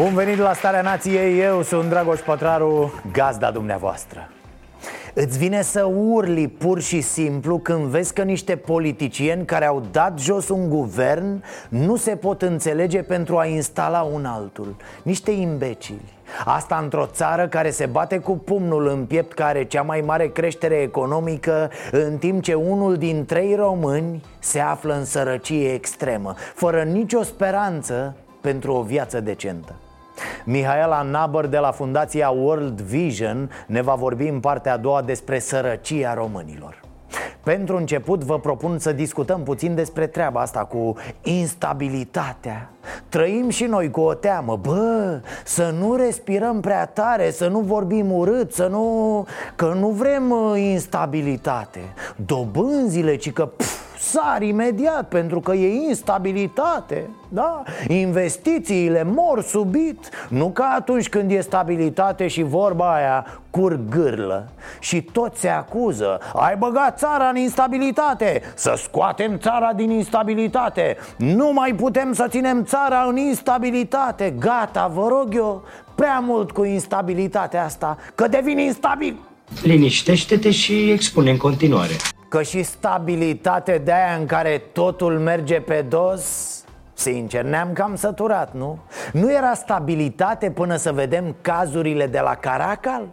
Bun venit la Starea Nației, eu sunt Dragoș Pătraru, gazda dumneavoastră. Îți vine să urli pur și simplu când vezi că niște politicieni care au dat jos un guvern Nu se pot înțelege pentru a instala un altul. Niște imbecili. Asta într-o țară care se bate cu pumnul în piept Care cea mai mare creștere economică În timp ce unul din trei români se află în sărăcie extremă Fără nicio speranță pentru o viață decentă Mihaela Nabăr de la Fundația World Vision ne va vorbi în partea a doua despre sărăcia românilor. Pentru început vă propun să discutăm puțin despre treaba asta cu instabilitatea. Trăim și noi cu o teamă. Bă, să nu respirăm prea tare, să nu vorbim urât, să nu... Că nu vrem uh, instabilitate. Dobânzile, ci că... Pf, sar imediat pentru că e instabilitate da? Investițiile mor subit Nu ca atunci când e stabilitate și vorba aia curg gârlă Și toți se acuză Ai băgat țara în instabilitate Să scoatem țara din instabilitate Nu mai putem să ținem țara în instabilitate Gata, vă rog eu Prea mult cu instabilitatea asta Că devin instabil Liniștește-te și expune în continuare. Că și stabilitate de aia în care totul merge pe dos Sincer, ne-am cam săturat, nu? Nu era stabilitate până să vedem cazurile de la Caracal?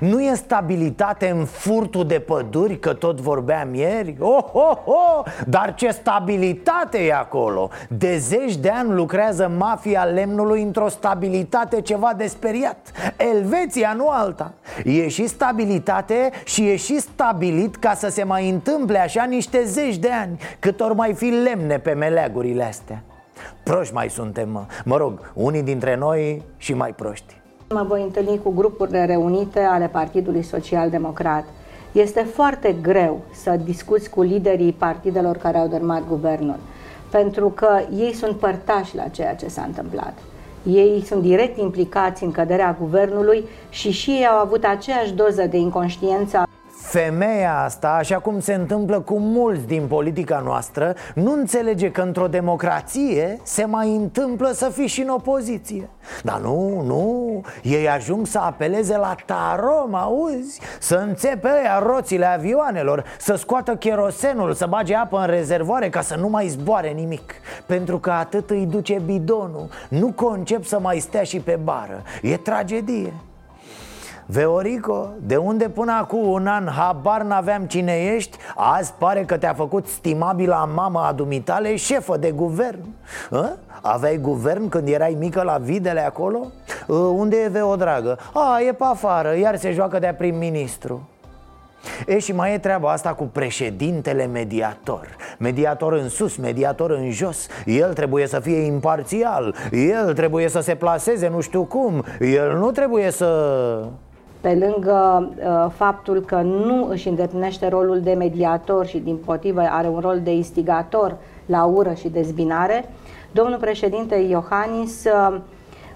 Nu e stabilitate în furtul de păduri, că tot vorbeam ieri? Oh, oh, oh! Dar ce stabilitate e acolo! De zeci de ani lucrează mafia lemnului într-o stabilitate ceva de speriat Elveția, nu alta E și stabilitate și e și stabilit ca să se mai întâmple așa niște zeci de ani Cât ori mai fi lemne pe meleagurile astea Proști mai suntem, mă. mă rog, unii dintre noi și mai proști Mă voi întâlni cu grupurile reunite ale Partidului Social Democrat. Este foarte greu să discuți cu liderii partidelor care au dărmat guvernul, pentru că ei sunt părtași la ceea ce s-a întâmplat. Ei sunt direct implicați în căderea guvernului și și ei au avut aceeași doză de inconștiență Femeia asta, așa cum se întâmplă cu mulți din politica noastră Nu înțelege că într-o democrație se mai întâmplă să fii și în opoziție. Dar nu, nu, ei ajung să apeleze la tarom, auzi? Să înțepe ăia roțile avioanelor Să scoată cherosenul, să bage apă în rezervoare ca să nu mai zboare nimic. Pentru că atât îi duce bidonul. Nu concep să mai stea și pe bară. E tragedie Veorico, de unde până acum un an habar n-aveam cine ești Azi pare că te-a făcut stimabila mama a dumitale șefă de guvern A? Aveai guvern când erai mică la videle acolo? A, unde e Veo dragă? A, e pe afară, iar se joacă de-a prim-ministru E și mai e treaba asta cu președintele mediator Mediator în sus, mediator în jos El trebuie să fie imparțial El trebuie să se placeze nu știu cum El nu trebuie să pe lângă uh, faptul că nu își îndeplinește rolul de mediator și din potrivă are un rol de instigator la ură și dezbinare, domnul președinte Iohannis uh,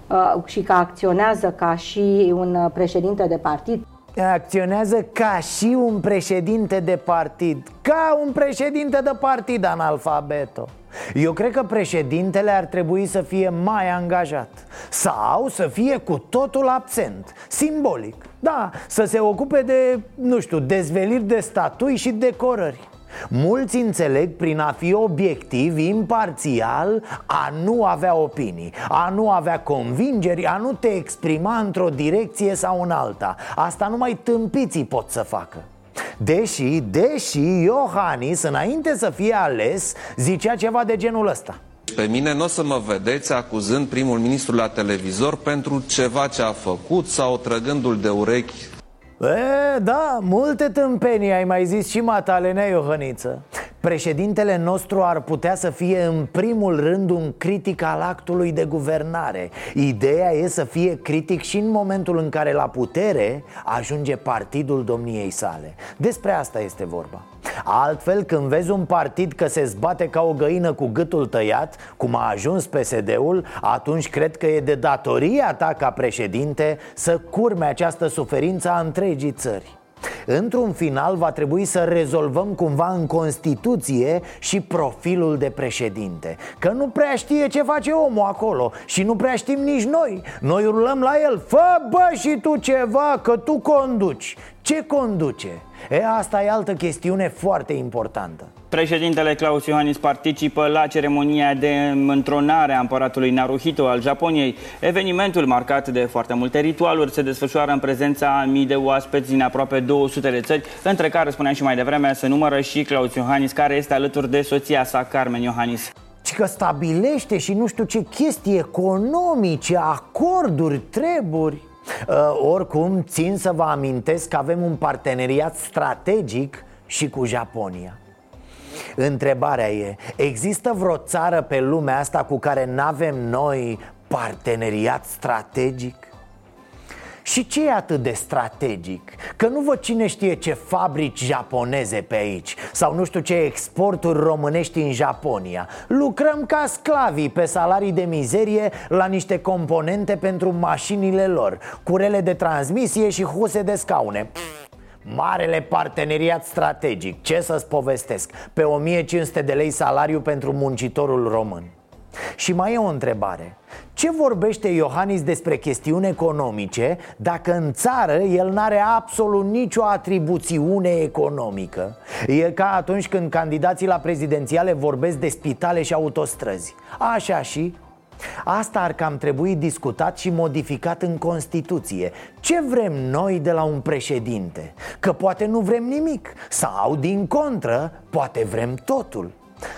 uh, și că acționează ca și un președinte de partid, Acționează ca și un președinte de partid Ca un președinte de partid analfabeto eu cred că președintele ar trebui să fie mai angajat Sau să fie cu totul absent Simbolic. Da, să se ocupe de, nu știu, dezveliri de statui și decorări. Mulți înțeleg prin a fi obiectiv, imparțial, a nu avea opinii, a nu avea convingeri, a nu te exprima într-o direcție sau în alta. Asta numai tâmpiții pot să facă Deși, deși Iohannis, înainte să fie ales, zicea ceva de genul ăsta. Pe mine nu o să mă vedeți acuzând primul ministru la televizor pentru ceva ce a făcut sau trăgându-l de urechi. E, da, multe tâmpenii ai mai zis și matale, Iohăniță Președintele nostru ar putea să fie în primul rând un critic al actului de guvernare. Ideea e să fie critic și în momentul în care la putere ajunge partidul domniei sale. Despre asta este vorba. Altfel, când vezi un partid că se zbate ca o găină cu gâtul tăiat, cum a ajuns PSD-ul, atunci cred că e de datoria ta ca președinte să curme această suferință a întregii țări. Într-un final va trebui să rezolvăm cumva în Constituție și profilul de președinte. Că nu prea știe ce face omul acolo și nu prea știm nici noi. Noi urlăm la el, fă bă și tu ceva că tu conduci Ce conduce? E, asta e altă chestiune foarte importantă Președintele Claus Iohannis participă la ceremonia de întronare a împăratului Naruhito al Japoniei. Evenimentul, marcat de foarte multe ritualuri, se desfășoară în prezența a mii de oaspeți din aproape 200 de țări, între care, spuneam și mai devreme, se numără și Claus Iohannis, care este alături de soția sa, Carmen Iohannis ci că stabilește și nu știu ce chestii economice, acorduri, treburi uh, Oricum, țin să vă amintesc că avem un parteneriat strategic și cu Japonia Întrebarea e, există vreo țară pe lumea asta cu care n-avem noi parteneriat strategic? Și ce e atât de strategic? Că nu văd cine știe ce fabrici japoneze pe aici. Sau nu știu ce exporturi românești în Japonia. Lucrăm ca sclavii pe salarii de mizerie la niște componente pentru mașinile lor. Curele de transmisie și huse de scaune. Marele parteneriat strategic, ce să-ți povestesc? Pe 1500 de lei salariu pentru muncitorul român și mai e o întrebare. Ce vorbește Iohannis despre chestiuni economice Dacă în țară el n-are absolut nicio atribuțiune economică? E ca atunci când candidații la prezidențiale vorbesc de spitale și autostrăzi. Așa și Asta ar cam trebui discutat și modificat în Constituție. Ce vrem noi de la un președinte? Că poate nu vrem nimic. Sau, din contră, poate vrem totul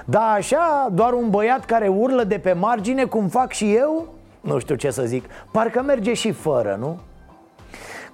Da, așa, doar un băiat care urlă de pe margine cum fac și eu? Nu știu ce să zic Parcă merge și fără, nu?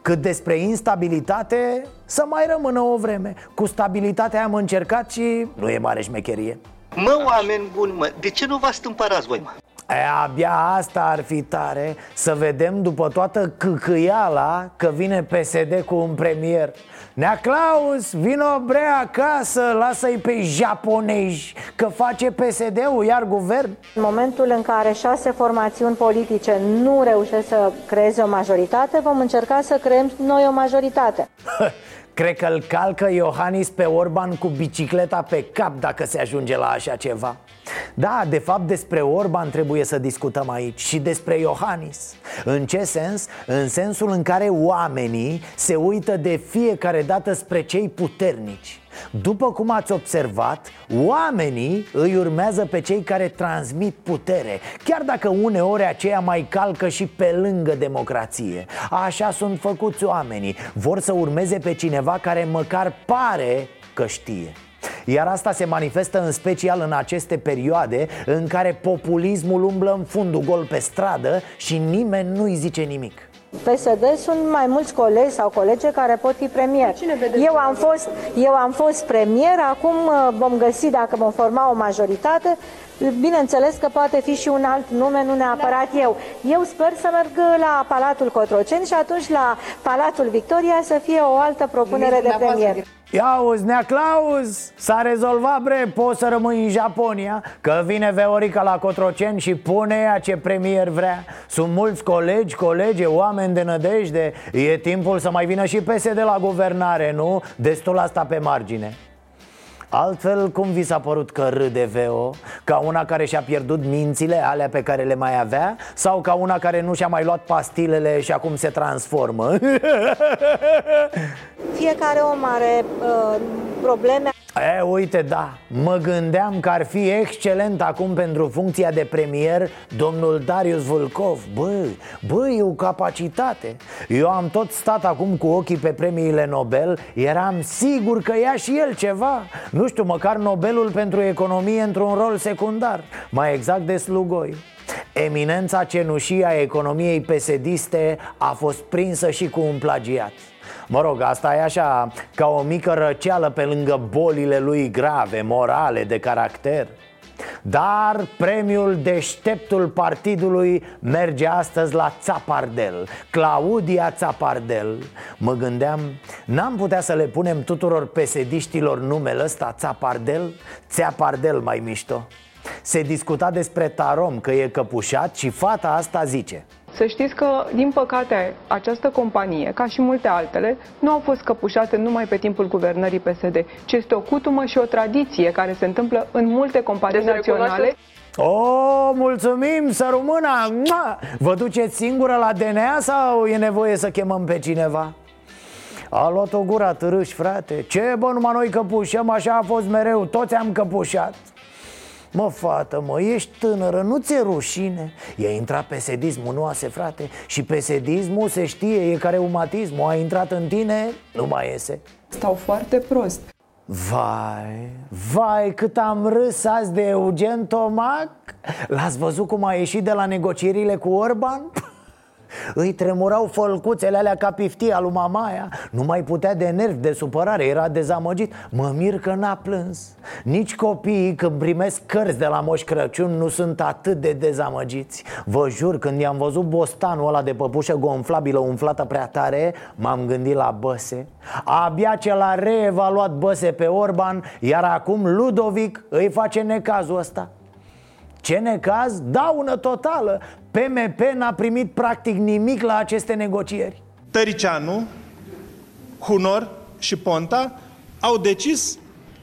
Cât despre instabilitate, să mai rămână o vreme Cu stabilitatea am încercat și nu e mare șmecherie Mă, oameni buni, mă, de ce nu vă stâmpărați voi, mă? E, abia asta ar fi tare Să vedem după toată căcăiala Că vine PSD cu un premier. Nea Claus, vino bre acasă Lasă-i pe japonezi Că face PSD-ul, iar guvern. În momentul în care șase formațiuni politice Nu reușesc să creeze o majoritate Vom încerca să creăm noi o majoritate Cred că îl calcă Iohannis pe Orban cu bicicleta pe cap dacă se ajunge la așa ceva. Da, de fapt despre Orban trebuie să discutăm aici și despre Iohannis. În ce sens? În sensul în care oamenii se uită de fiecare dată spre cei puternici după cum ați observat, oamenii îi urmează pe cei care transmit putere Chiar dacă uneori aceia mai calcă și pe lângă democrație. Așa sunt făcuți oamenii. Vor să urmeze pe cineva care măcar pare că știe. Iar asta se manifestă în special în aceste perioade în care populismul umblă în fundul gol pe stradă și nimeni nu-i zice nimic. PSD sunt mai mulți colegi sau colege care pot fi premier. Eu am fost, eu am fost premier, acum uh, vom găsi dacă vom forma o majoritate. Bineînțeles că poate fi și un alt nume, nu neapărat eu. Eu sper să merg la Palatul Cotroceni și atunci la Palatul Victoria să fie o altă propunere de premier. Ia uzi, Nea Claus, s-a rezolvat bre, poți să rămâi în Japonia Că vine Veorica la Cotroceni și pune ea ce premier vrea Sunt mulți colegi, colege, oameni de nădejde E timpul să mai vină și PSD la guvernare, nu? Destul asta pe margine Altfel, cum vi s-a părut că râde Veo? Ca una care și-a pierdut mințile, alea pe care le mai avea? Sau ca una care nu și-a mai luat pastilele și acum se transformă? Fiecare om are uh, probleme E, uite, da, mă gândeam că ar fi excelent acum pentru funcția de premier domnul Darius Vulcov. Bă, bă, e o capacitate. Eu am tot stat acum cu ochii pe premiile Nobel Eram sigur că ia și el ceva. Nu știu, măcar Nobelul pentru economie într-un rol secundar Mai exact de slugoi. Eminența cenușii a economiei pesediste a fost prinsă și cu un plagiat Mă rog, asta e așa, ca o mică răceală pe lângă bolile lui grave, morale, de caracter. Dar premiul deșteptul partidului merge astăzi la Țapardel Claudia Țapardel. Mă gândeam, n-am putea să le punem tuturor pesediștilor numele ăsta Țapardel? Țapardel mai mișto. Se discuta despre Tarom că e căpușat și fata asta zice să știți că, din păcate, această companie, ca și multe altele, nu au fost căpușate numai pe timpul guvernării PSD, ci este o cutumă și o tradiție care se întâmplă în multe companii deci naționale. O, oh, mulțumim, să rămână! Vă duceți singură la DNA sau e nevoie să chemăm pe cineva? A luat o gura târâș, frate Ce bă, numai noi căpușăm, așa a fost mereu Toți am căpușat Mă, fată, mă, ești tânără, nu ți-e rușine? I-a intrat pesedismul, nu ase, frate? Și pesedismul se știe, e ca reumatismul A intrat în tine, nu mai iese. Stau foarte prost. Vai, vai, cât am râs azi de Eugen Tomac? L-ați văzut cum a ieșit de la negocierile cu Orban? Îi tremurau fălcuțele alea ca piftia lui mamaia Nu mai putea de nervi, de supărare, era dezamăgit. Mă mir că n-a plâns. Nici copiii când primesc cărți de la Moș Crăciun nu sunt atât de dezamăgiți. Vă jur, când i-am văzut bostanul ăla de păpușă gonflabilă umflată prea tare M-am gândit la Băse. Abia ce l-a reevaluat Băse pe Orban Iar acum Ludovic îi face necazul ăsta. Ce necaz? Daună totală PMP n-a primit practic nimic la aceste negocieri Tăricianu, Hunor și Ponta au decis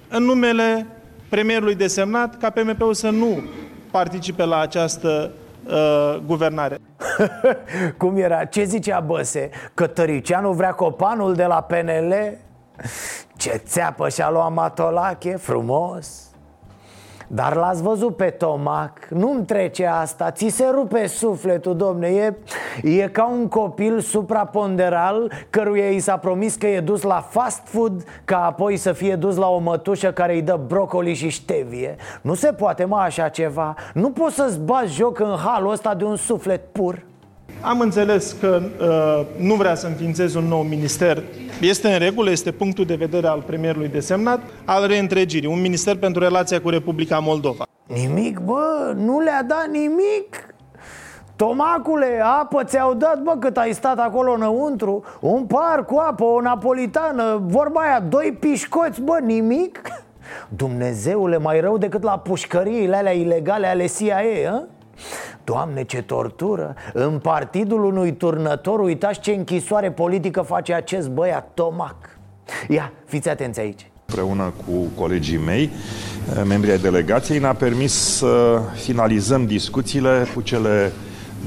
în numele premierului desemnat ca PMP-ul să nu participe la această uh, guvernare. Cum era? Ce zicea Băse? Că Tăricianu vrea copanul de la PNL? Ce țeapă și-a luat Matolache, frumos dar l-ați văzut pe Tomac, nu-mi trece asta, ți se rupe sufletul, domne. E, e ca un copil supraponderal căruia i s-a promis că e dus la fast food Ca apoi să fie dus la o mătușă care îi dă brocoli și ștevie. Nu se poate, mă, așa ceva. Nu poți să-ți bați joc în halul ăsta de un suflet pur am înțeles că uh, nu vrea să înființeze un nou minister. Este în regulă, este punctul de vedere al premierului desemnat, al reîntregirii. Un minister pentru relația cu Republica Moldova. Nimic, bă, nu le-a dat nimic. Tomacule, apă ți-au dat, bă, cât ai stat acolo înăuntru Un par cu apă, o napolitană, vorba aia, doi pișcoți, bă, nimic Dumnezeule, mai rău decât la pușcăriile alea ilegale ale CIA, a? Doamne, ce tortură! În partidul unui turnător, uitați ce închisoare politică face acest băiat, Tomac Ia, fiți atenți aici Împreună cu colegii mei, membrii ai delegației, ne-a permis să finalizăm discuțiile cu cele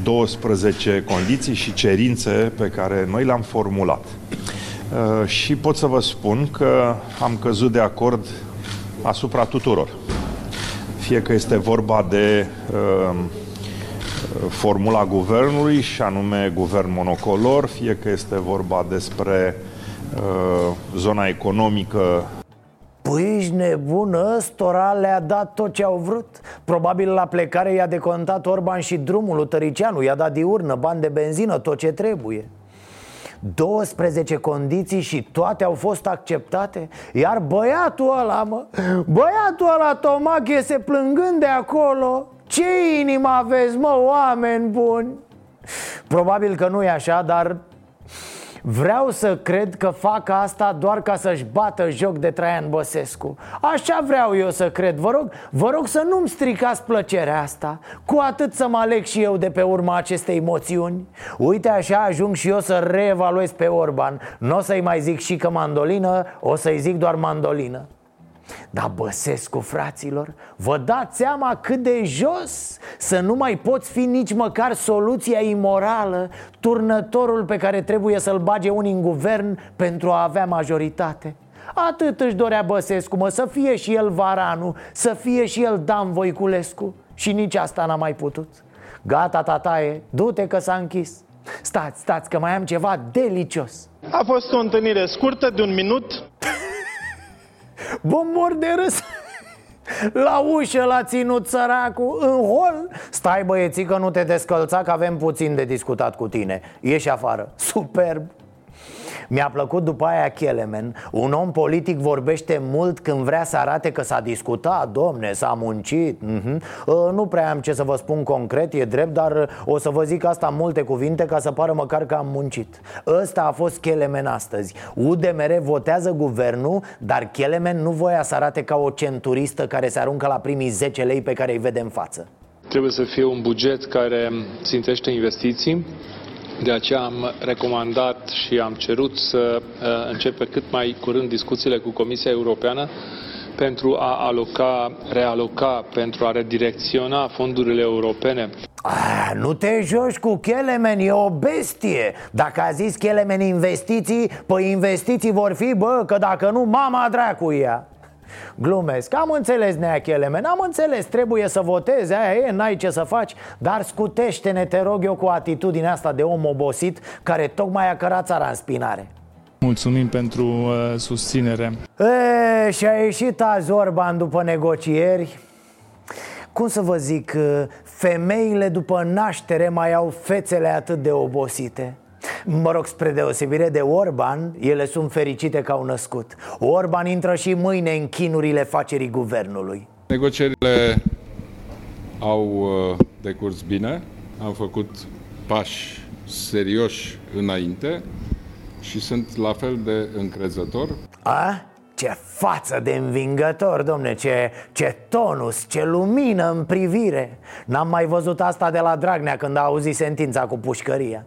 12 condiții și cerințe pe care noi le-am formulat. Uh, și pot să vă spun că am căzut de acord asupra tuturor. Fie că este vorba de uh, formula guvernului și anume guvern monocolor, fie că este vorba despre uh, zona economică. Păi ești nebun, ăstora le-a dat tot ce au vrut. Probabil la plecare i-a decontat Orban și drumul lui Tăricianu I-a dat diurnă, bani de benzină, tot ce trebuie. 12 condiții și toate au fost acceptate? Iar băiatul ăla, mă Băiatul ăla, Tomac, iese plângând de acolo ce inimă aveți, mă, oameni buni? Probabil că nu e așa, dar Vreau să cred că fac asta doar ca să-și bată joc de Traian Băsescu. Așa vreau eu să cred. Vă rog, vă rog să nu-mi stricați plăcerea asta. Cu atât să mă aleg și eu de pe urma acestei moțiuni. Uite așa ajung și eu să reevaluez pe Orban. Nu o să-i mai zic și că mandolină, o să-i zic doar mandolină dar Băsescu, fraților, vă dați seama cât de jos Să nu mai poți fi nici măcar soluția imorală Turnătorul pe care trebuie să-l bage unii în guvern pentru a avea majoritate? Atât își dorea Băsescu, mă, să fie și el Varanu Să fie și el Dan Voiculescu. Și nici asta n-a mai putut. Gata, tataie, du-te că s-a închis. Stați, stați, că mai am ceva delicios. A fost o întâlnire scurtă de un minut Bă, mor de râs. La ușă l-a ținut săracul În hol. Stai băieții că nu te descălța Că avem puțin de discutat cu tine. Ieși afară. Superb Mi-a plăcut după aia Kelemen Un om politic vorbește mult când vrea să arate că s-a discutat, domne, s-a muncit. Uh-huh. uh, Nu prea am ce să vă spun concret, e drept, dar o să vă zic asta în multe cuvinte ca să pară măcar că am muncit. Ăsta a fost Kelemen astăzi. UDMR votează guvernul, dar Kelemen nu voia să arate ca o centuristă care se aruncă la primii 10 lei pe care îi vede în față. Trebuie să fie un buget care țintește investiții, de aceea am recomandat și am cerut să uh, începe cât mai curând discuțiile cu Comisia Europeană pentru a aloca, realoca, pentru a redirecționa fondurile europene. Ah, nu te joci cu Kelemen, e o bestie Dacă a zis Kelemen investiții, păi investiții vor fi, bă, că dacă nu, mama dracu ea Glumesc, am înțeles Nea Kelemen, am înțeles, trebuie să votezi, aia e, n-ai ce să faci. Dar scutește-ne, te rog eu, cu atitudinea asta de om obosit Care tocmai a cărat țara în spinare. Mulțumim pentru uh, susținere. E, Și a ieșit azi Orban după negocieri. Cum să vă zic, femeile după naștere mai au fețele atât de obosite Mă rog, spre deosebire de Orban, ele sunt fericite că au născut. Orban intră și mâine în chinurile facerii guvernului. Negocierile au uh, decurs bine, am făcut pași serioși înainte și sunt la fel de încrezător. A? Ce față de învingător, domne, ce, ce tonus, ce lumină în privire. N-am mai văzut asta de la Dragnea când a auzit sentința cu pușcăria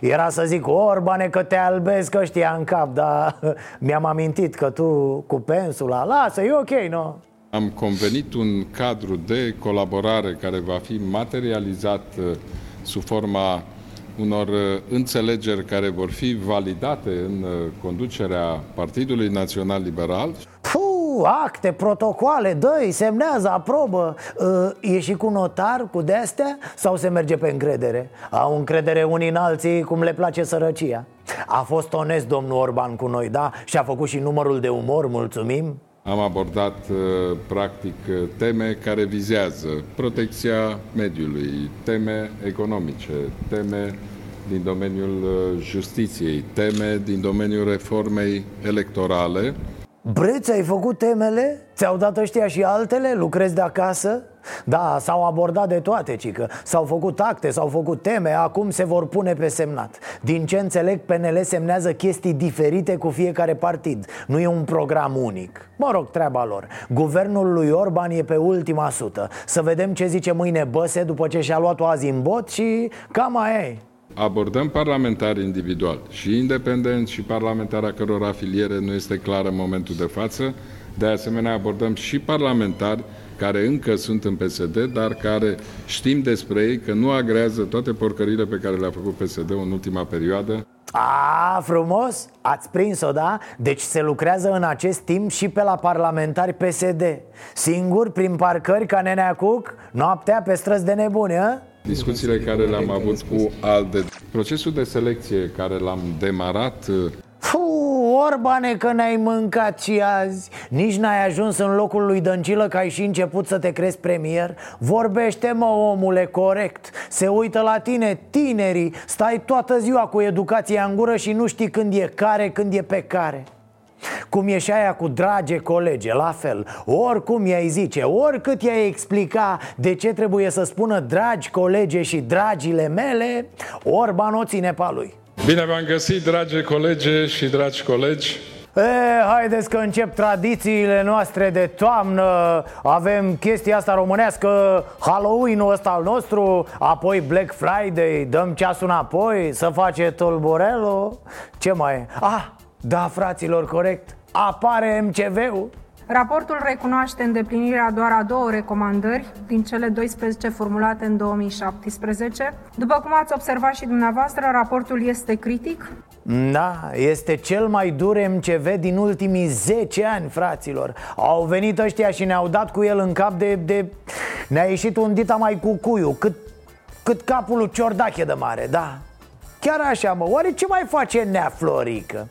era să zic, Orbane, că te albezi că știa în cap Dar mi-am amintit că tu cu pensula Lasă, e ok, nu? Am convenit un cadru de colaborare care va fi materializat uh, sub forma unor uh, înțelegeri care vor fi validate în uh, conducerea Partidului Național Liberal. Puh, acte, protocoale, dă semnează, aprobă E și cu notar, cu de-astea? Sau se merge pe încredere? Au încredere unii în alții cum le place sărăcia A fost onest domnul Orban cu noi, da? Și a făcut și numărul de umor, mulțumim am abordat practic teme care vizează protecția mediului, teme economice, teme din domeniul justiției, teme din domeniul reformei electorale. Breț, ai făcut temele? Ți-au dat ăștia și altele? Lucrezi de acasă? Da, s-au abordat de toate, cică. S-au făcut acte, s-au făcut teme, acum se vor pune pe semnat. Din ce înțeleg, PNL semnează chestii diferite cu fiecare partid. Nu e un program unic. Mă rog, treaba lor. Guvernul lui Orban e pe ultima sută. Să vedem ce zice mâine Băse după ce și-a luat-o azi în bot și cam aia e abordăm parlamentari individual și independenți și parlamentari a căror afiliere nu este clară în momentul de față. De asemenea, abordăm și parlamentari care încă sunt în PSD, dar care știm despre ei că nu agrează toate porcările pe care le-a făcut PSD în ultima perioadă. A, frumos! Ați prins-o, da? Deci se lucrează în acest timp și pe la parlamentari PSD Singur, prin parcări ca Nenea Cuc, noaptea pe străzi de nebune, a? Discuțiile care le-am avut cu ALDE, procesul de selecție care l-am demarat Puh, Orbane că n-ai mâncat și azi. Nici n-ai ajuns în locul lui Dăncilă Că ai și început să te crezi premier. Vorbește mă omule corect. Se uită la tine tinerii. Stai toată ziua cu educația în gură Și nu știi când e care, când e pe care cum e și aia cu drage colege, la fel. Oricum i-ai zice, oricât i-ai explica De ce trebuie să spună dragi colege și dragile mele Orban o ține pe lui. Bine v-am găsit, dragi colege și dragi colegi. E, haideți că încep tradițiile noastre de toamnă. Avem chestia asta românească Halloween-ul ăsta al nostru Apoi Black Friday Dăm ceasul înapoi Să face tulburelul Ce mai e? Ah, da, fraților, corect Apare MCV-ul Raportul recunoaște îndeplinirea doar a două recomandări din cele 12 formulate în 2017. După cum ați observat și dumneavoastră, raportul este critic. Da, este cel mai dur MCV din ultimii 10 ani, fraților Au venit ăștia și ne-au dat cu el în cap de... de... Ne-a ieșit un dita mai cu cuiu, cât, cât capul lui Ciordache de mare, da Chiar așa, mă, oare ce mai face Nea Florică?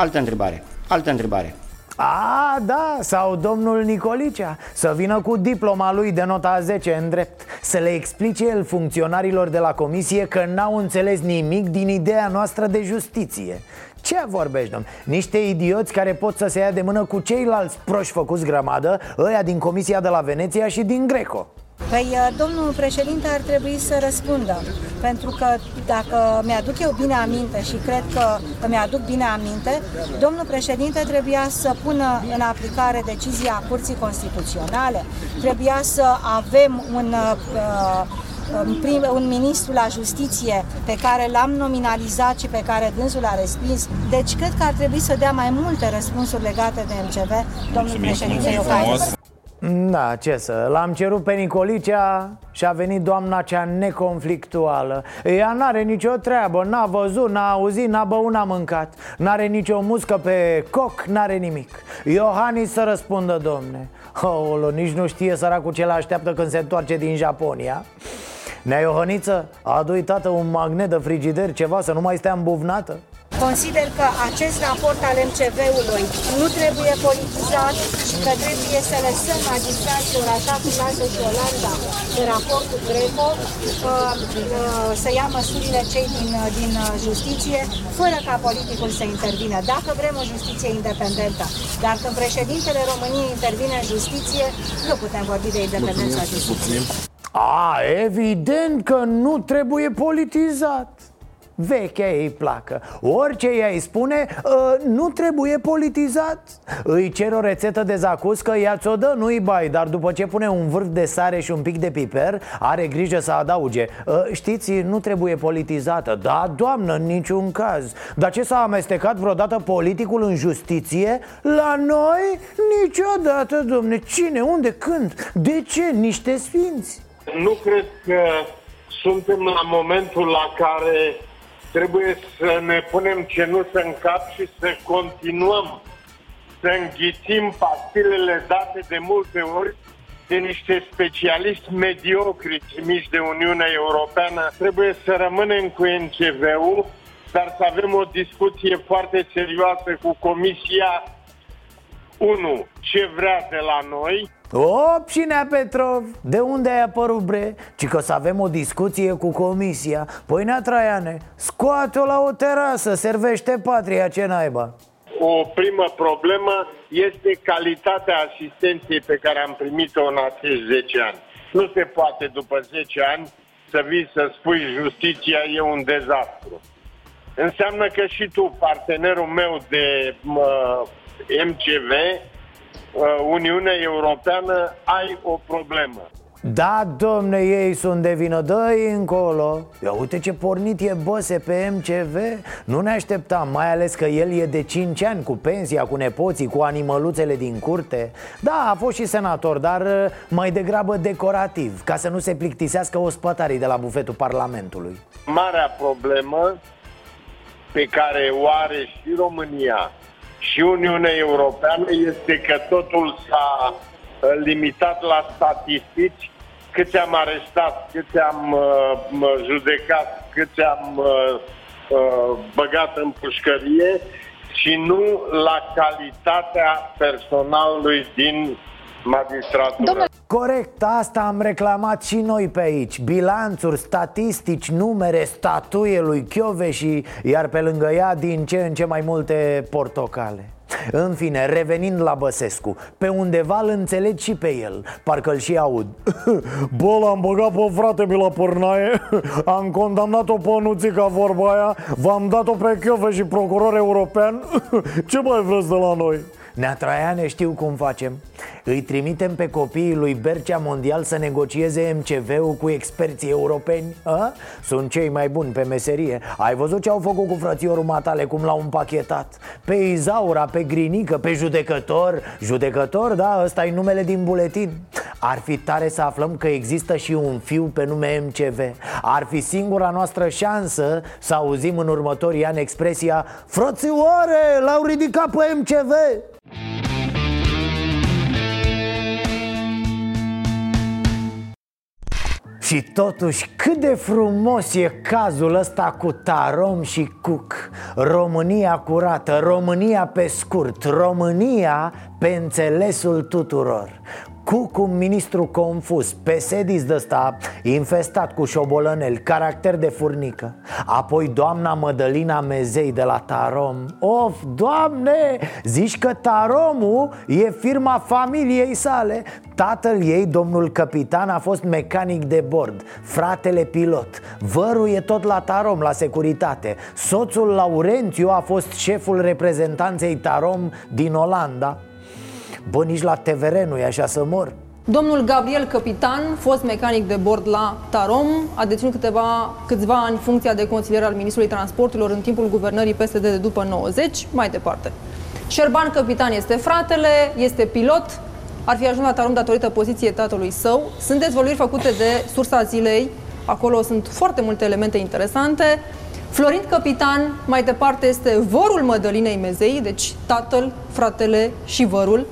Altă întrebare, altă întrebare. A, da, sau domnul Nicolicea Să vină cu diploma lui de nota 10 în drept. Să le explice el funcționarilor de la comisie Că n-au înțeles nimic din ideea noastră de justiție. Ce vorbești, domn? Niște idioți care pot să se ia de mână cu ceilalți proști făcuți grămadă Ăia din Comisia de la Veneția și din Greco Păi, uh, domnul președinte ar trebui să răspundă, pentru că dacă mi-aduc eu bine aminte și cred că îmi aduc bine aminte, domnul președinte trebuia să pună în aplicare decizia Curții Constituționale, trebuia să avem un uh, un, prim, un ministru la justiție pe care l-am nominalizat și pe care dânsul a respins. Deci cred că ar trebui să dea mai multe răspunsuri legate de MCV, domnul președinte Iohannis. Da, ce să, l-am cerut pe Nicolicea și a venit doamna cea neconflictuală. Ea n-are nicio treabă, n-a văzut, n-a auzit, n-a băut, n-a mâncat. N-are nicio muscă pe coc, n-are nimic. Iohannis să răspundă, domne. Oh, nici nu știe săracul ce l-așteaptă când se întoarce din Japonia. Nea Iohăniță, a adu tată un magnet de frigider, ceva să nu mai stea îmbuvnată? Consider că acest raport al MCV-ului nu trebuie politizat și că trebuie să lăsăm magistraților, așa cum lasă și Olanda, de raportul Greco, uh, să ia măsurile cei din, din justiție, fără ca politicul să intervină. Dacă vrem o justiție independentă, dar când președintele României intervine în justiție, nu putem vorbi de independența justiției. A, evident că nu trebuie politizat Vechea ei placă Orice ea îi spune, ă, nu trebuie politizat Îi cer o rețetă de zacuscă, ea ți-o dă, nu-i bai Dar după ce pune un vârf de sare și un pic de piper Are grijă să adauge ă, Știți, nu trebuie politizată Da, doamnă, în niciun caz Dar ce s-a amestecat vreodată politicul în justiție? La noi? Niciodată, domne Cine, unde, când? De ce? Niște sfinți Nu cred că suntem la momentul la care Trebuie să ne punem cenușă în cap și să continuăm să înghițim pastilele date de multe ori de niște specialiști mediocri mici de Uniunea Europeană. Trebuie să rămânem cu NCV-ul, dar să avem o discuție foarte serioasă cu Comisia 1. Ce vrea de la noi O, Nea Petrov, de unde ai apărut, bre? Ci că să avem o discuție cu comisia. Păi, Nea Traiane, scoate-o la o terasă, servește patria, ce naiba? O primă problemă este calitatea asistenței pe care am primit-o în acești 10 ani. Nu se poate după 10 ani să vii să spui justiția e un dezastru. Înseamnă că și tu, partenerul meu de mă, MCV, uh, Uniunea Europeană, ai o problemă. Da, domne, ei sunt de vină, dă încolo. Ia uite ce pornit e băse pe MCV Nu ne așteptam, mai ales că el e de 5 ani Cu pensia, cu nepoții, cu animăluțele din curte. Da, a fost și senator, dar uh, mai degrabă decorativ Ca să nu se plictisească ospătarii de la bufetul Parlamentului. Marea problemă pe care o are și România și Uniunea Europeană este că totul s-a uh, limitat la statistici, câți am arestat, câți am uh, judecat, câți am uh, uh, băgat în pușcărie și nu la calitatea personalului din magistratură. Domnule... Corect, asta am reclamat și noi pe aici. Bilanțuri, statistici, numere, statuie lui și Iar pe lângă ea din ce în ce mai multe portocale. În fine, revenind la Băsescu Pe undeva îl înțeleg și pe el. Parcă-l și aud. Bă, l-am băgat pe frate mi la pârnaie. Am condamnat-o pe nuțica vorba aia. V-am dat-o pe Chiove și procuror european. Ce mai vreți de la noi? Nea Traiane știu cum facem. Îi trimitem pe copiii lui Bercea Mondial să negocieze MCV-ul cu experții europeni a? Sunt cei mai buni pe meserie. Ai văzut ce au făcut cu frățiorul matale, cum l-au împachetat? Pe Izaura, pe Grinică, pe judecător. Judecător, da, ăsta e numele din buletin. Ar fi tare să aflăm că există și un fiu pe nume MCV Ar fi singura noastră șansă să auzim în următorii ani expresia Frățioare, l-au ridicat pe MCV Și totuși cât de frumos e cazul ăsta cu Tarom și Cuc. România curată, România pe scurt, România pe înțelesul tuturor cu un ministru confuz, pesedis de ăsta, infestat cu șobolănel, caracter de furnică. Apoi doamna Mădălina Mezei de la Tarom. Of, doamne, zici că Taromul e firma familiei sale. Tatăl ei, domnul capitan, a fost mecanic de bord Fratele pilot. Vărul e tot la Tarom, la securitate. Soțul Laurențiu a fost șeful reprezentanței Tarom din Olanda Bă, nici la TVR nu e așa să mor Domnul Gabriel Capitan, fost mecanic de bord la Tarom, a deținut câteva, câțiva ani funcția de consilier al Ministrului Transporturilor în timpul guvernării PSD de după 90, mai departe. Șerban Capitan este fratele, este pilot, ar fi ajuns la Tarom datorită poziției tatălui său. Sunt dezvăluiri făcute de sursa zilei, acolo sunt foarte multe elemente interesante. Florin Capitan, mai departe, este vorul Mădălinei Mezei, deci tatăl, fratele și vărul.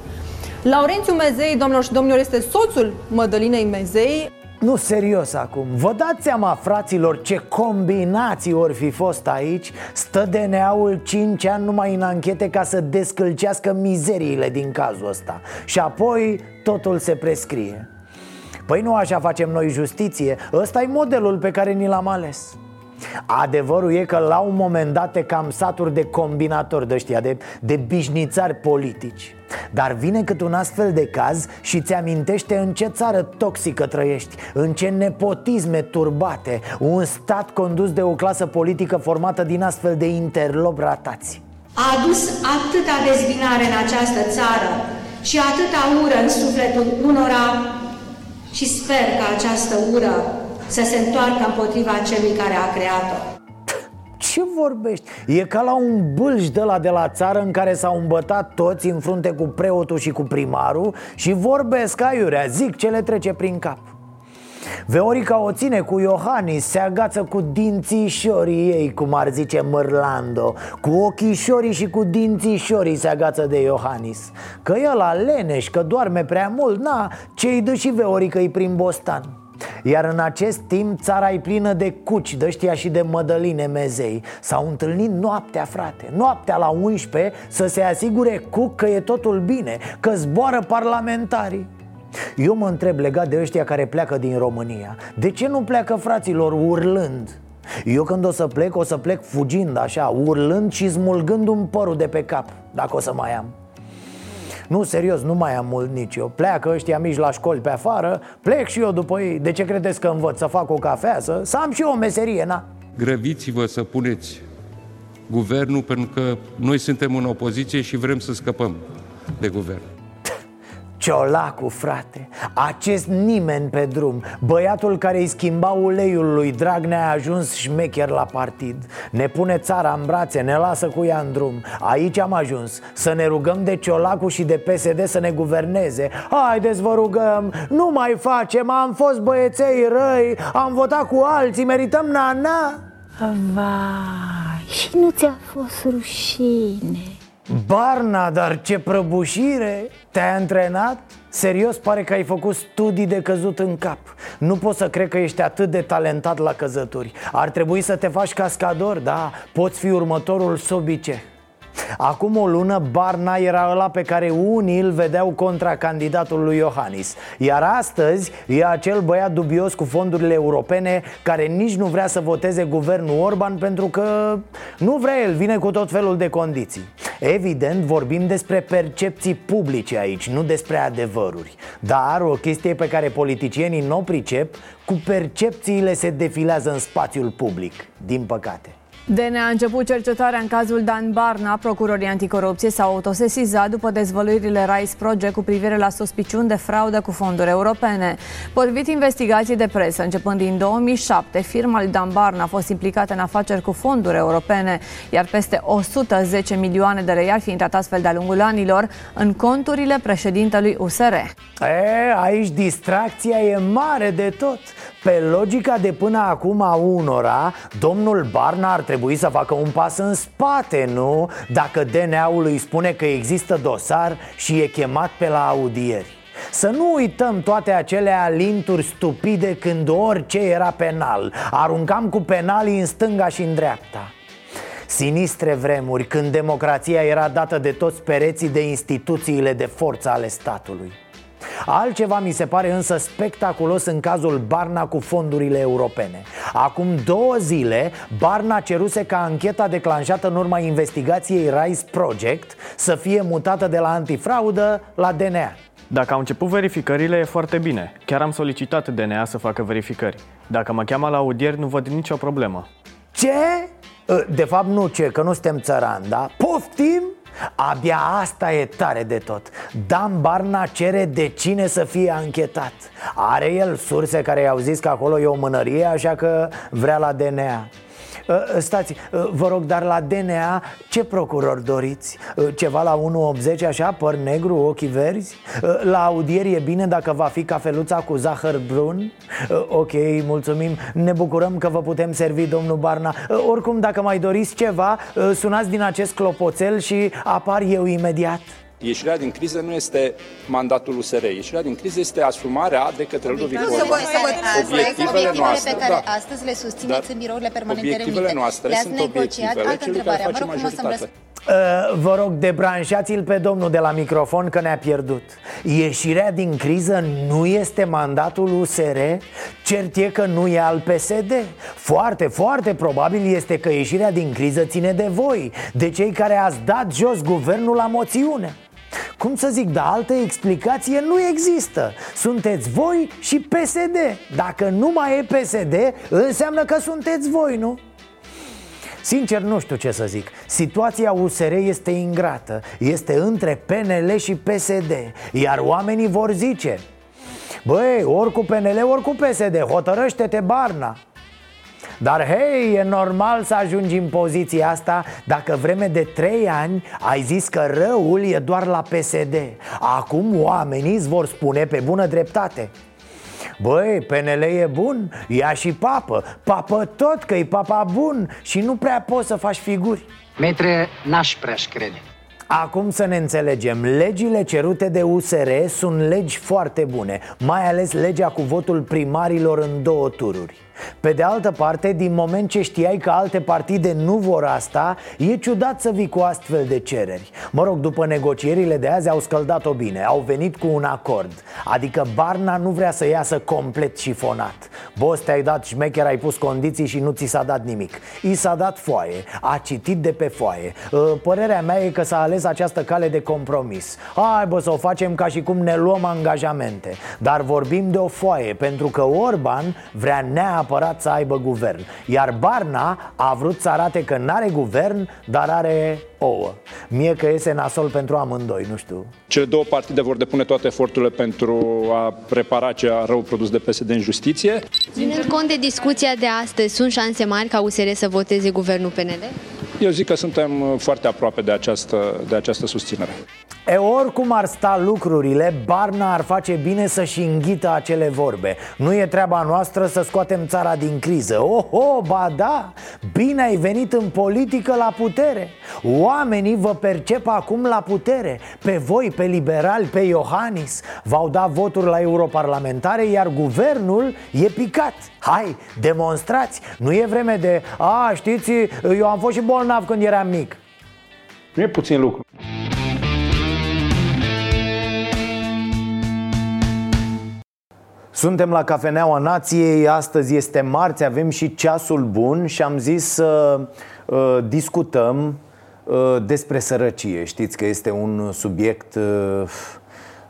Laurențiu Mezei, domnilor și domnilor, este soțul Mădălinei Mezei. Nu, serios acum, vă dați seama, fraților, ce combinații ori fi fost aici? Stă DNA-ul 5 ani numai în anchete ca să descălcească mizeriile din cazul ăsta. Și apoi totul se prescrie. Păi nu așa facem noi justiție, ăsta e modelul pe care ni l-am ales Adevărul e că la un moment dat e cam saturi de combinatori de ăștia, de, de bișnițari politici. Dar vine cât un astfel de caz și ți amintește în ce țară toxică trăiești În ce nepotisme turbate Un stat condus de o clasă politică formată din astfel de interlopi ratați A adus atâta dezbinare în această țară și atâta ură în sufletul unora și sper că această ură să se întoarcă împotriva celui care a creat-o. Ce vorbești? E ca la un bâlj de la de la țară în care s-au îmbătat toți în frunte cu preotul și cu primarul Și vorbesc aiurea, zic ce le trece prin cap Veorica o ține cu Iohannis, se agață cu dințișorii ei, cum ar zice Mărlando Cu ochișorii și cu dințișorii se agață de Iohannis Că el a leneș, că doarme prea mult, na, ce-i dă și Veorica i prin Bostan iar în acest timp țara e plină de cuci, de ăștia și de mădăline mezei. S-au întâlnit noaptea, frate, noaptea la 11 Să se asigure cu că e totul bine, că zboară parlamentarii. Eu mă întreb legat de ăștia care pleacă din România. De ce nu pleacă fraților urlând? Eu când o să plec, o să plec fugind așa, urlând și smulgând un părul de pe cap Dacă o să mai am nu, serios, nu mai am mult nici eu Pleacă ăștia mici la școli pe afară Plec și eu după ei De ce credeți că învăț? Să fac o cafea? Să, să am și eu o meserie, na? Grăbiți-vă să puneți guvernul Pentru că noi suntem în opoziție și vrem să scăpăm de guvern Ciolacu, frate, acest nimeni pe drum Băiatul care îi schimba uleiul lui Dragnea a ajuns șmecher la partid. Ne pune țara în brațe, ne lasă cu ea în drum. Aici am ajuns, să ne rugăm de Ciolacu și de PSD să ne guverneze. Haideți vă rugăm, nu mai facem, am fost băieței răi Am votat cu alții, merităm nana. Vai, și nu ți-a fost rușine Barna, dar ce prăbușire! Te-ai antrenat? Serios, pare că ai făcut studii de căzut în cap Nu pot să cred că ești atât de talentat la căzături Ar trebui să te faci cascador, da? Poți fi următorul Sobice Acum o lună Barna era ăla pe care unii îl vedeau contra candidatul lui Iohannis. Iar astăzi e acel băiat dubios cu fondurile europene Care nici nu vrea să voteze guvernul Orban Pentru că nu vrea el, vine cu tot felul de condiții. Evident, vorbim despre percepții publice aici, nu despre adevăruri. Dar o chestie pe care politicienii nu o pricep Cu percepțiile se defilează în spațiul public, din păcate DNA a început cercetarea în cazul Dan Barna. Procurorii anticorupție s-au autosesizat după dezvăluirile Rice Project cu privire la suspiciuni de fraudă cu fonduri europene. Potrivit investigații de presă, începând din 2007, firma lui Dan Barna a fost implicată în afaceri cu fonduri europene, iar peste 110 milioane de lei ar fi intrat astfel de-a lungul anilor în conturile președintelui USR. E, aici distracția e mare de tot. Pe logica de până acum a unora, domnul Barna ar trebui să facă un pas în spate, nu? Dacă DNA-ul îi spune că există dosar și e chemat pe la audieri. Să nu uităm toate acele alinturi stupide când orice era penal. Aruncam cu penalii în stânga și în dreapta. Sinistre vremuri când democrația era dată de toți pereții de instituțiile de forță ale statului Altceva mi se pare însă spectaculos în cazul Barna cu fondurile europene Acum două zile, Barna ceruse ca ancheta declanșată în urma investigației Rice Project Să fie mutată de la antifraudă la DNA dacă au început verificările, e foarte bine. Chiar am solicitat DNA să facă verificări. Dacă mă cheamă la audieri, nu văd nicio problemă. Ce? De fapt nu ce, că nu suntem țărani, da? Poftim? Abia asta e tare de tot. Dan Barna cere de cine să fie anchetat. Are el surse care i-au zis că acolo e o mânărie, așa că vrea la DNA Uh, stați, uh, vă rog, dar la DNA ce procuror doriți? Uh, ceva la 1,80 așa, păr negru, ochii verzi? La audieri e bine dacă va fi cafeluța cu zahăr brun? Ok, mulțumim, ne bucurăm că vă putem servi, domnul Barna Oricum, dacă mai doriți ceva, sunați din acest clopoțel și apar eu imediat Ieșirea din criză nu este mandatul USR. Ieșirea din criză este asumarea de către Ludovic Orban. Obiectivele noastre, pe care da. astăzi le susțineți în birourile permanente Obiectivele noastre Le-ați sunt negociat? obiectivele Altă întrebare, mă rog cum o să-mi răspund. Uh, vă rog, debranșați-l pe domnul de la microfon că ne-a pierdut Ieșirea din criză nu este mandatul USR? Cert e că nu e al PSD Foarte, foarte probabil este că ieșirea din criză ține de voi De cei care ați dat jos guvernul la moțiune cum să zic, dar altă explicație nu există. Sunteți voi și PSD Dacă nu mai e PSD, înseamnă că sunteți voi, nu? Sincer, nu știu ce să zic. Situația USR este ingrată. Este între PNL și PSD Iar oamenii vor zice Băi, ori cu PNL, ori cu PSD Hotărăște-te, Barna dar hei, e normal să ajungi în poziția asta. Dacă vreme de trei ani ai zis că răul e doar la PSD Acum oamenii îți vor spune pe bună dreptate. Băi, PNL e bun, ia și papă. Papă tot, că e papa bun Și nu prea poți să faci figuri. Metre, n-aș prea crede. Acum să ne înțelegem, legile cerute de USR sunt legi foarte bune Mai ales legea cu votul primarilor în două tururi pe de altă parte, din moment ce știai că alte partide nu vor asta E ciudat să vii cu astfel de cereri. Mă rog, după negocierile de azi au scăldat-o bine Au venit cu un acord. Adică Barna nu vrea să iasă complet șifonat. Boss, te-ai dat șmecher, ai pus condiții și nu ți s-a dat nimic. I s-a dat foaie, a citit de pe foaie. Ă, Părerea mea e că s-a ales această cale de compromis. Hai bă, să o facem ca și cum ne luăm angajamente. Dar vorbim de o foaie Pentru că Orban vrea neapărat neapărat să aibă guvern. Iar Barna a vrut să arate că n-are guvern, dar are ouă. Mie că iese nasol pentru amândoi, nu știu. Cele două partide vor depune toate eforturile pentru a repara ce a rău produs de PSD în justiție. Ținând cont de discuția de astăzi, sunt șanse mari ca USR să voteze guvernul PNL? Eu zic că suntem foarte aproape de această, de această susținere E oricum ar sta lucrurile, Barna ar face bine să-și înghită acele vorbe. Nu e treaba noastră să scoatem țara din criză. Oh, oh, ba da, bine ai venit în politică la putere. Oamenii vă percep acum la putere. Pe voi, pe liberali, pe Iohannis. V-au dat voturi la europarlamentare, iar guvernul e picat. Hai, demonstrați, nu e vreme de A, știți, eu am fost și bolnav când eram mic. Nu e puțin lucru Suntem la Cafeneaua Nației, astăzi este marți, avem și ceasul bun și am zis să uh, discutăm uh, despre sărăcie. Știți că este un subiect uh,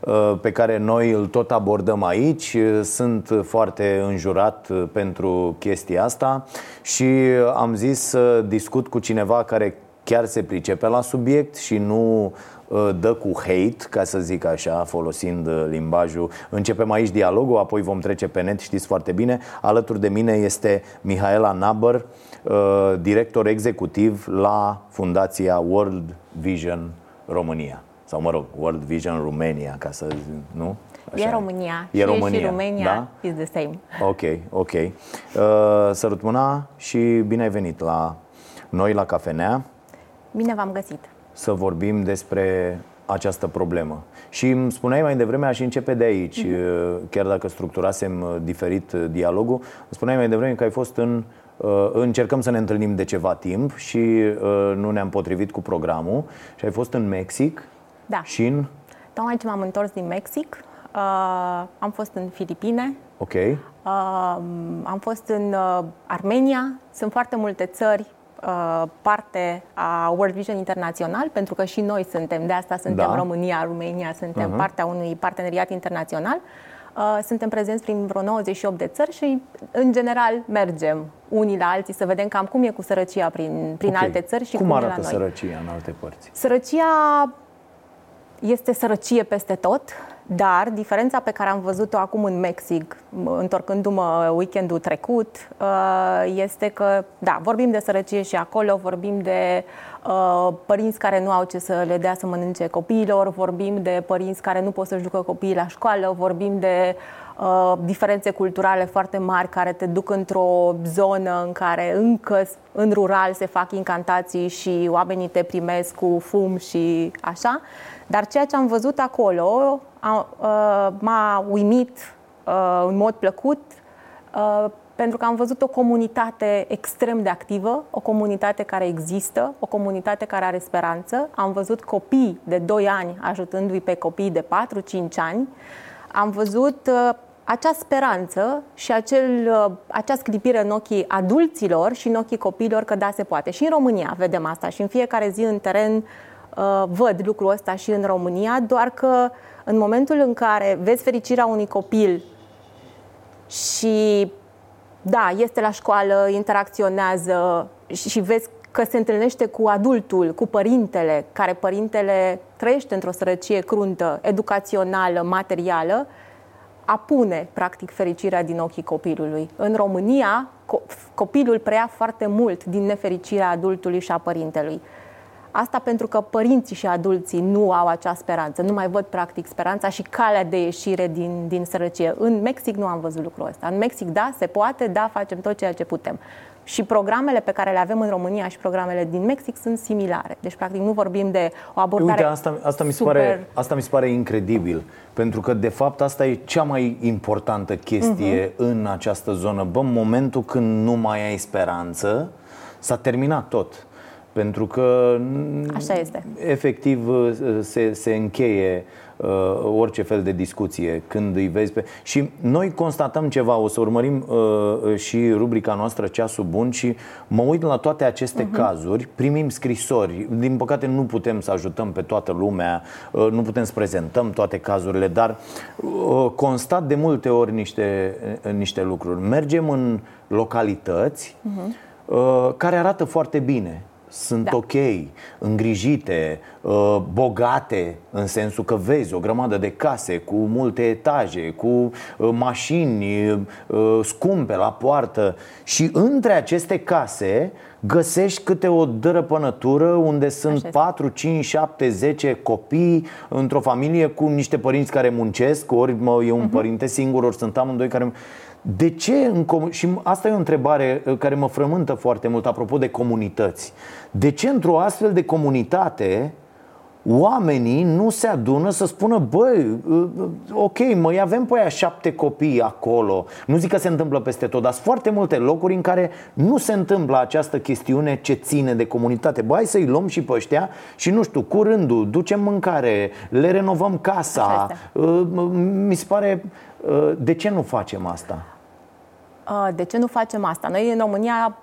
uh, pe care noi îl tot abordăm aici. Sunt foarte înjurat uh, pentru chestia asta și am zis să discut cu cineva care chiar se pricepe la subiect și nu Uh, dă cu hate, ca să zic așa, folosind uh, limbajul. Începem aici dialogul, apoi vom trece pe net, știți foarte bine. Alături de mine este Mihaela Nabăr, uh, director executiv la Fundația World Vision România. Sau, mă rog, World Vision Romania, ca să nu? Așa e România. E România. Și România da? is the same. Ok, ok. Uh, sărut mâna și bine ai venit la noi la cafenea. Bine v-am găsit să vorbim despre această problemă. Și îmi spuneai mai devreme, aș începe de aici, mm-hmm. chiar dacă structurasem uh, diferit uh, dialogul, îmi spuneai mai devreme că ai fost în încercăm să ne întâlnim de ceva timp și nu ne-am potrivit cu programul și ai fost în Mexic da. și în... Tocmai ce m-am întors din Mexic, uh, am fost în Filipine, Ok. uh, am fost în uh, Armenia, sunt foarte multe țări uh, parte a World Vision Internațional, pentru că și noi suntem, de asta suntem Da. România, România, suntem Mhm. partea unui parteneriat internațional. Uh, Suntem prezenți prin vreo 98 de țări și, în general, mergem unii la alții să vedem cam cum e cu sărăcia prin, prin Ok. alte țări și cum, cum, arată e la noi. sărăcia în alte părți? Sărăcia este sărăcie peste tot, dar diferența pe care am văzut-o acum în Mexic, m- întorcându-mă weekendul trecut, uh, este că, da, vorbim de sărăcie și acolo, vorbim de uh, părinți care nu au ce să le dea să mănânce copiilor, vorbim de părinți care nu pot să-și ducă copiii la școală, vorbim de uh, diferențe culturale foarte mari care te duc într-o zonă în care încă s- în rural se fac incantații și oamenii te primesc cu fum și așa. Dar ceea ce am văzut acolo a, uh, m-a uimit uh, în mod plăcut uh, pentru că am văzut o comunitate extrem de activă, o comunitate care există, o comunitate care are speranță. Am văzut copii de 2 ani ajutându-i pe copii de 4-5 ani. Am văzut uh, acea speranță și acel, uh, acea sclipire în ochii adulților și în ochii copiilor că da, se poate. Și în România vedem asta și în fiecare zi în teren uh, văd lucrul ăsta și în România, doar că în momentul în care vezi fericirea unui copil și da, este la școală, interacționează și, și vezi că se întâlnește cu adultul, cu părintele, care părintele trăiește într-o sărăcie cruntă, educațională, materială, apune, practic, fericirea din ochii copilului. În România, co- copilul preia foarte mult din nefericirea adultului și a părintelui. Asta pentru că părinții și adulții nu au acea speranță, nu mai văd practic speranța și calea de ieșire din, din sărăcie. În Mexic nu am văzut lucrul ăsta. În Mexic, da, se poate, da, facem tot ceea ce putem. Și programele pe care le avem în România și programele din Mexic sunt similare. Deci, practic, nu vorbim de o abordare Uite, asta, asta, mi se super... pare, asta mi se pare incredibil, pentru că, de fapt, asta e cea mai importantă chestie Mhm. în această zonă. Bă, în momentul când nu mai ai speranță, s-a terminat tot. Pentru că Așa este. efectiv se, se încheie uh, orice fel de discuție când îi vezi pe... Și noi constatăm ceva, o să urmărim uh, și rubrica noastră Ceasul Bun și mă uit la toate aceste Mhm. cazuri, primim scrisori, din păcate nu putem să ajutăm pe toată lumea, uh, nu putem să prezentăm toate cazurile, dar uh, constat de multe ori niște, uh, niște lucruri. Mergem în localități Mhm. uh, care arată foarte bine. Sunt Da. ok, îngrijite, uh, bogate, în sensul că vezi o grămadă de case cu multe etaje, cu uh, mașini uh, scumpe la poartă și între aceste case găsești câte o dărăpănătură unde sunt 4, 5, 7, 10 copii într-o familie cu niște părinți care muncesc, ori mă, e un Mhm. părinte singur, ori sunt amândoi care de ce în comu- și asta e o întrebare uh, care mă frământă foarte mult apropo de comunități. De ce într-o astfel de comunitate oamenii nu se adună să spună Băi, uh, ok, măi, avem pe aia șapte copii acolo. Nu zic că se întâmplă peste tot, dar sunt foarte multe locuri în care nu se întâmplă această chestiune ce ține de comunitate. Băi, hai să-i luăm și pe ăștia și nu știu, cu rândul, ducem mâncare, le renovăm casa. Uh, Mi se pare, uh, de ce nu facem asta? Uh, De ce nu facem asta? Noi în România,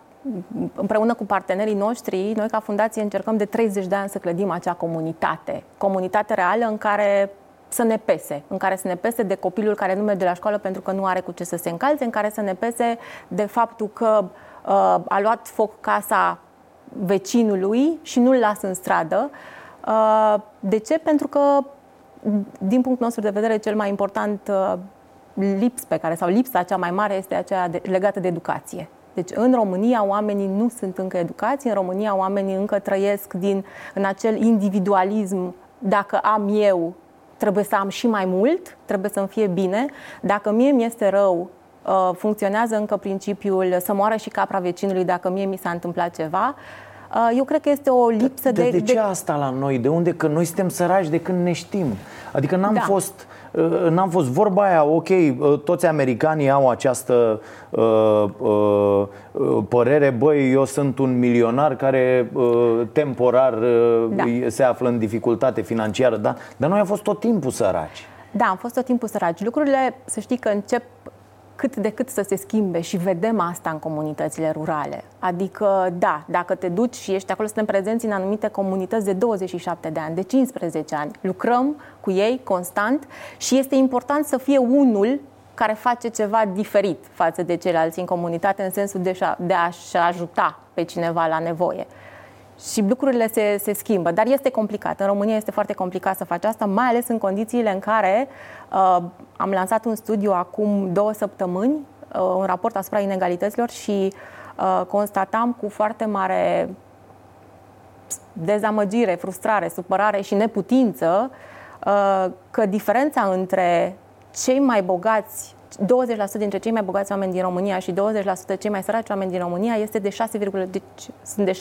împreună cu partenerii noștri, noi ca fundație încercăm de 30 de ani să clădim acea comunitate. Comunitate reală în care să ne pese, în care să ne pese de copilul care nu merge la școală pentru că nu are cu ce să se încalze, în care să ne pese de faptul că uh, a luat foc casa vecinului și nu-l lasă în stradă. Uh, de ce? Pentru că din punctul nostru de vedere, cel mai important uh, lips pe care, sau lipsa cea mai mare este aceea de, legată de educație. Deci în România oamenii nu sunt încă educați, în România oamenii încă trăiesc din, în acel individualism, dacă am eu, trebuie să am și mai mult, trebuie să-mi fie bine, dacă mie mi este rău, uh, funcționează încă principiul să moară și capra vecinului dacă mie mi s-a întâmplat ceva, eu cred că este o lipsă de... De, de, de ce asta la noi? De unde? Că noi suntem săraci de când ne știm. Adică n-am da. fost Uh, n-am fost vorba aia, ok, uh, toți americanii au această uh, uh, părere, băi, eu sunt un milionar care uh, temporar uh, da. se află în dificultate financiară, da? dar noi am fost tot timpul săraci. Da, am fost tot timpul săraci. Lucrurile, să știi că încep cât de cât să se schimbe și vedem asta în comunitățile rurale. Adică, da, dacă te duci și ești acolo, suntem prezenți în anumite comunități de 27 de ani, de 15 ani, lucrăm cu ei constant și este important să fie unul care face ceva diferit față de ceilalți în comunitate, în sensul de, de a-și ajuta pe cineva la nevoie și lucrurile se, se schimbă, dar este complicat. În România este foarte complicat să faci asta, mai ales în condițiile în care uh, am lansat un studiu acum două săptămâni, uh, un raport asupra inegalităților și uh, constatam cu foarte mare dezamăgire, frustrare, supărare și neputință uh, că diferența între cei mai bogați 20% dintre cei mai bogați oameni din România și 20% cei mai săraci oameni din România este de 6, deci, sunt de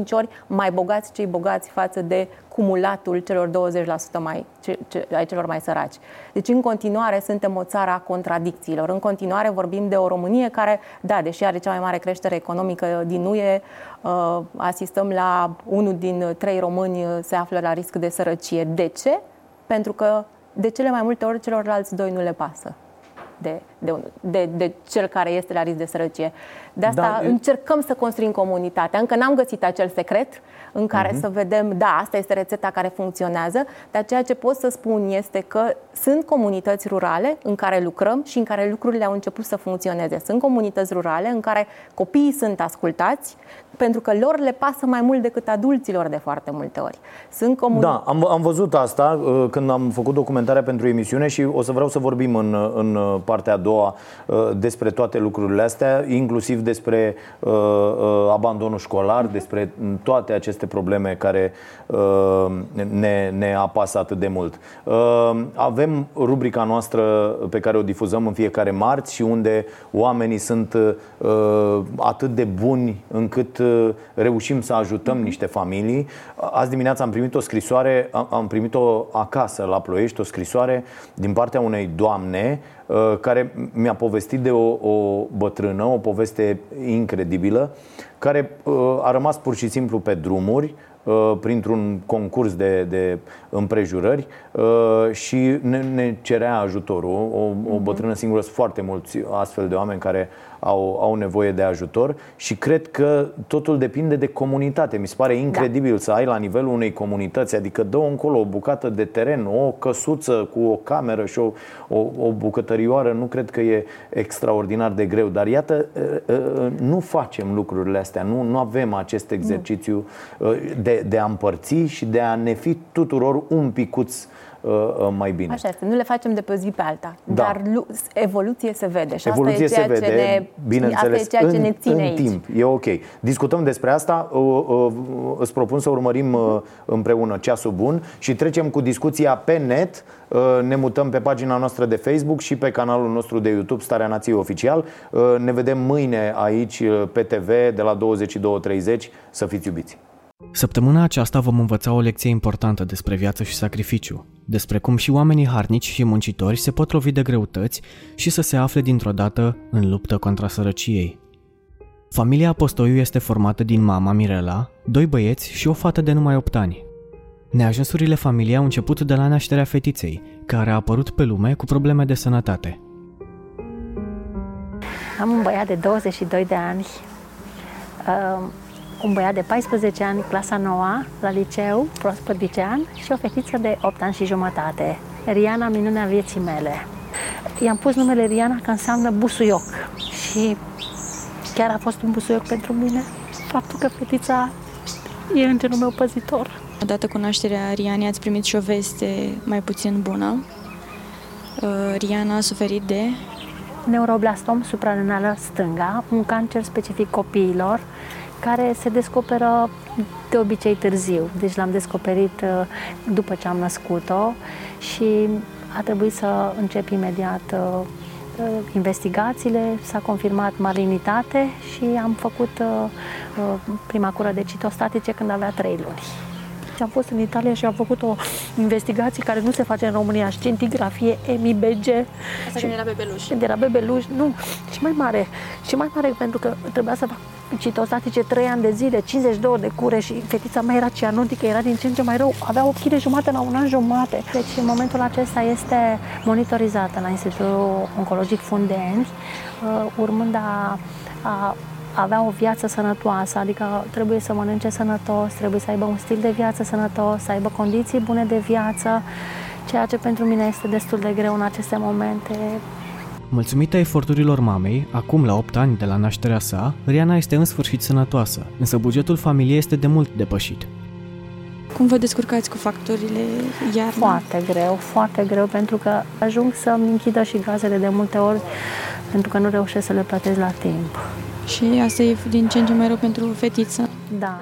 6,5 ori mai bogați cei bogați față de cumulatul celor 20% mai, ce, ce, ai celor mai săraci. Deci în continuare suntem o țară a contradicțiilor. În continuare vorbim de o Românie care, da, deși are cea mai mare creștere economică din UE, uh, asistăm la unul din trei români se află la risc de sărăcie. De ce? Pentru că de cele mai multe ori celorlalți doi nu le pasă de, de, de, de cel care este la risc de sărăcie. De asta da, încercăm să construim comunitatea. Încă n-am găsit acel secret în care uh-huh. să vedem, da, asta este rețeta care funcționează, dar ceea ce pot să spun este că sunt comunități rurale în care lucrăm și în care lucrurile au început să funcționeze. Sunt comunități rurale în care copiii sunt ascultați, pentru că lor le pasă mai mult decât adulților de foarte multe ori. Sunt comun... Da, am, am văzut asta uh, când am făcut documentarea pentru emisiune și o să vreau să vorbim în, în partea a doua uh, despre toate lucrurile astea, inclusiv despre uh, abandonul școlar, despre toate aceste probleme care ne, ne apasă atât de mult. Avem rubrica noastră pe care o difuzăm în fiecare marți și unde oamenii sunt atât de buni încât reușim să ajutăm niște familii. Azi dimineața am primit o scrisoare, am primit-o acasă la Ploiești, o scrisoare din partea unei doamne uh, care mi-a povestit de o, o bătrână, o poveste incredibilă, care uh, a rămas pur și simplu pe drumuri, uh, printr-un concurs de, de împrejurări și ne, ne cerea ajutorul. O, o mhm. bătrână singură, sunt foarte mulți astfel de oameni care au, au nevoie de ajutor și cred că totul depinde de comunitate. Mi se pare incredibil da. să ai la nivelul unei comunități, adică dă încolo o bucată de teren, o căsuță cu o cameră și o, o, o bucătărioară, nu cred că e extraordinar de greu, dar iată, ă, ă, nu facem lucrurile astea, nu, nu avem acest exercițiu ă, de, de a împărți și de a ne fi tuturor un picuț Uh, uh, mai bine. Așa este, nu le facem de pe o zi pe alta, da. dar evoluție se vede și evoluție asta e ceea se vede, ce ne, bineînțeles, asta e ceea ce în, ne ține în aici. timp. E ok. Discutăm despre asta, îți propun să urmărim uh, împreună ceasul bun și trecem cu discuția pe net. Ne mutăm pe pagina noastră de Facebook și pe canalul nostru de YouTube Starea Nației Oficial. Ne vedem mâine aici pe TV de la 22.30. Să fiți iubiți! Săptămâna aceasta vom învăța o lecție importantă despre viață și sacrificiu, despre cum și oamenii harnici și muncitori se pot lovi de greutăți și să se afle dintr-o dată în luptă contra sărăciei. Familia Apostoiu este formată din mama Mirela, doi băieți și o fată de numai 8 ani. Neajunsurile familiei au început de la nașterea fetiței, care a apărut pe lume cu probleme de sănătate. Am un băiat de 22 de ani, un băiat de 14 ani, clasa 9 la liceu, proaspăt licean, și o fetiță de 8 ani și jumătate, Riana, minunea vieții mele. I-am pus numele Riana că înseamnă busuioc și chiar a fost un busuioc pentru mine faptul că fetița e îngerul meu păzitor. Odată cu nașterea Rianei ați primit și o veste mai puțin bună. Uh, Riana a suferit de neuroblastom supranenală stânga, un cancer specific copiilor care se descoperă de obicei târziu. Deci l-am descoperit uh, după ce am născut-o și a trebuit să încep imediat uh, uh, investigațiile, s-a confirmat malinitate și am făcut uh, prima cură de citostatice când avea 3 luni. Am fost în Italia și am făcut o investigație care nu se face în România, scintigrafie, MIBG. Asta când era bebeluș. Când era bebeluș, nu, și mai mare. Și mai mare pentru că trebuia să fac citostatice 3 ani de zile, 52 de cure și fetița mea era cianotică, era din ce în ce mai rău, avea 8 kg jumate la un an jumate. Deci în momentul acesta este monitorizată la Institutul Oncologic Fundeni, uh, urmând a, a avea o viață sănătoasă, adică trebuie să mănânce sănătos, trebuie să aibă un stil de viață sănătos, să aibă condiții bune de viață, ceea ce pentru mine este destul de greu în aceste momente. Mulțumită eforturilor mamei, acum la 8 ani de la nașterea sa, Riana este în sfârșit sănătoasă, însă bugetul familiei este de mult depășit. Cum vă descurcați cu factorile iarna? Foarte greu, foarte greu, pentru că ajung să-mi închidă și gazele de multe ori, pentru că nu reușesc să le plătesc la timp. Și asta e din ce în ce mai rău pentru fetiță? Da.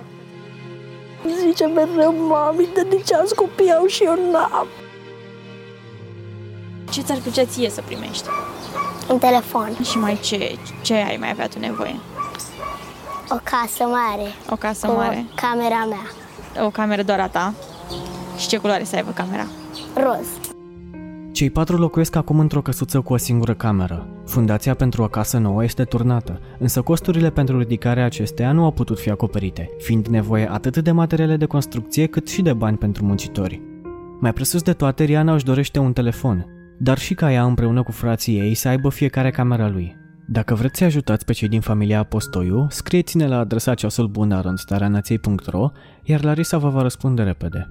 Zice mereu, mami, de ce azi copii au și eu n-am. Ce ți-ar plăcea ție să primești? Un telefon. Și mai ce, ce ai mai avea tu nevoie? O casă mare. O casă cu mare. camera mea. O cameră doar a ta. Și ce culoare să aibă camera? Roz. Cei patru locuiesc acum într-o căsuță cu o singură cameră. Fundația pentru o casă nouă este turnată, însă costurile pentru ridicarea acesteia nu au putut fi acoperite, fiind nevoie atât de materiale de construcție cât și de bani pentru muncitori. Mai presus de toate, Riana își dorește un telefon, dar și ca ea împreună cu frații ei să aibă fiecare camera lui. Dacă vreți să ajutați pe cei din familia Apostoiu, scrieți-ne la adresa ceasul bun iar Larisa vă va răspunde repede.